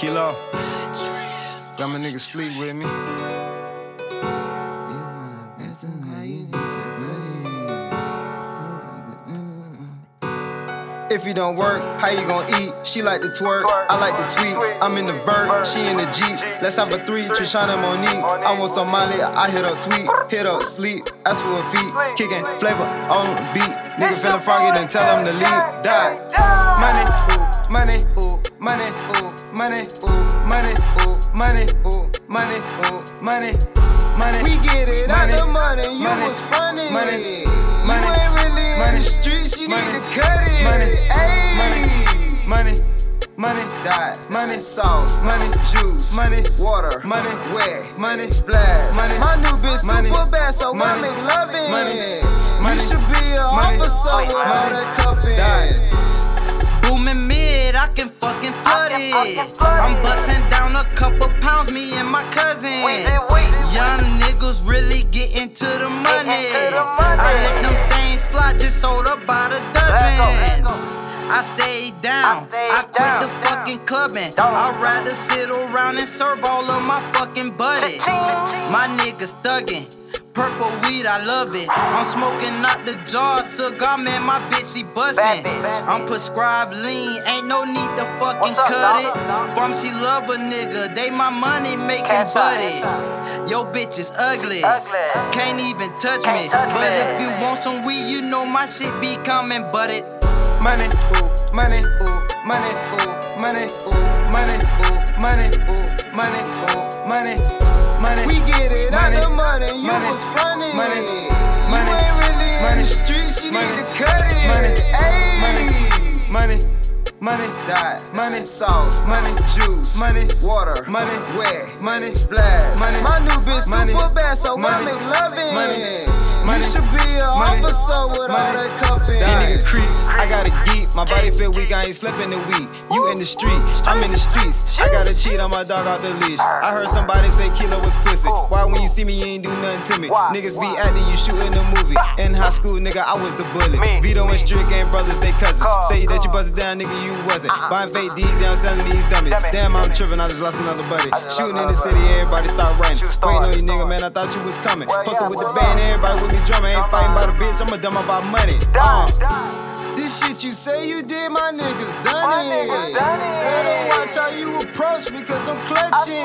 Kilo. Got my nigga sleep with me. If you don't work, how you gon' eat? She like to twerk, I like to tweet. I'm in the vert, she in the Jeep. Let's have a three, Trishana Monique. I want some Molly, I hit up tweet, hit up sleep, ask for a feet, kicking flavor on the beat. Nigga feeling froggy, then tell him to leave. Die. Money, ooh, money, ooh, money, ooh, money, ooh, money, ooh, money, ooh, money, ooh, money, money. We get it out Money. the money, you Money. was funny. Money. You ain't really in Money. the streets, you Money. need to cut it. Money. Ayy. Money, money, money, Die. money, Sauce. money, Juice. money, Water. money, Wet. money, Splash. money, My new bitch money, super bad, so I money, make loving. money, You should be an money, officer with all money, that cuffing. Die. Booming mid, I can fucking flood it. I'm busting down a couple pounds, me and my cousin. Young niggas really getting to the money. I let them things fly, just sold about a dozen. I stayed down, I quit the fucking clubbing. I'd rather sit around and serve all of my fucking buddies. My niggas thuggin'. Purple weed, I love it. I'm smoking out the jar, cigar, man, my bitch, she bustin'. I'm prescribed lean, ain't no need to fucking cut it. Pharmacy love a nigga, they my money making buddies. Yo, bitch is ugly, can't even touch me. But if you want some weed, you know my shit be coming, but it. money, ooh, money, ooh, money, ooh, money, ooh, money, ooh, money, ooh, money, ooh, money, money. Streets, you Money. need to cut it. Money. Ayy. money, money, Die. money, Sauce. money, Juice. money, Water. money, Wet. money, Splash. money, My new bitch money, super bad, so I money, make loving. money, You money, should be an money, officer with all that cuffing. That nigga creep, I got a geek. My body feel weak, I ain't slept in a week. You in the street, I'm in the streets. I gotta cheat on my dog off the leash. I heard somebody say Kilo was pussy. Why when you see me, you ain't do nothing to me? Niggas be acting, you shooting a movie. In high school, nigga, I was the bully. Vito and Strick ain't brothers, they cousins. Say that you busted down, nigga, you wasn't. Buying fake D's, yeah, I'm selling these dummies. Damn, I'm tripping, I just lost another buddy. Shooting in the city, everybody start running. Waiting on you, nigga, man, I thought you was coming. Posted with the band, everybody with me drumming. Ain't fighting by the bitch, I'ma dumb about money. Uh. This shit you say you did, my niggas done it. Better watch how you approach me, cause I'm clutching.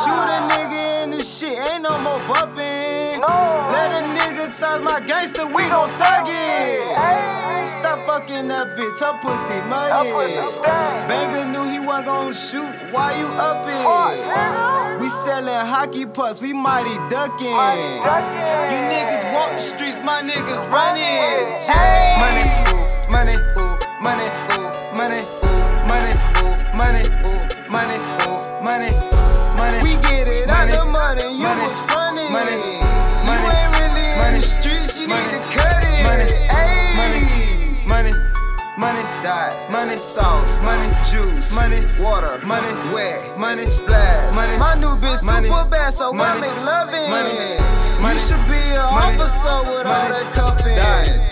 Shoot a nigga in this shit, ain't no more bumping. Let a nigga size my gangster, we gon' thug it. Stop fucking that bitch, her pussy money. Banger knew he wasn't gon' shoot, why you up it? We sellin' hockey pucks, we mighty ducking. You niggas walk the streets, my niggas running. Money, ooh, money, ooh, money, ooh, money, ooh, money, ooh, money, ooh, money, ooh, money, money. We get it out the money, you Money. was funny. Money. You ain't really in the streets, money, money, Sauce. money, Juice. money, Water. money, Wet. money, Splash. money, My new bitch money, super bad, so I money, make loving. money, You should be an money, officer with all that cuffing.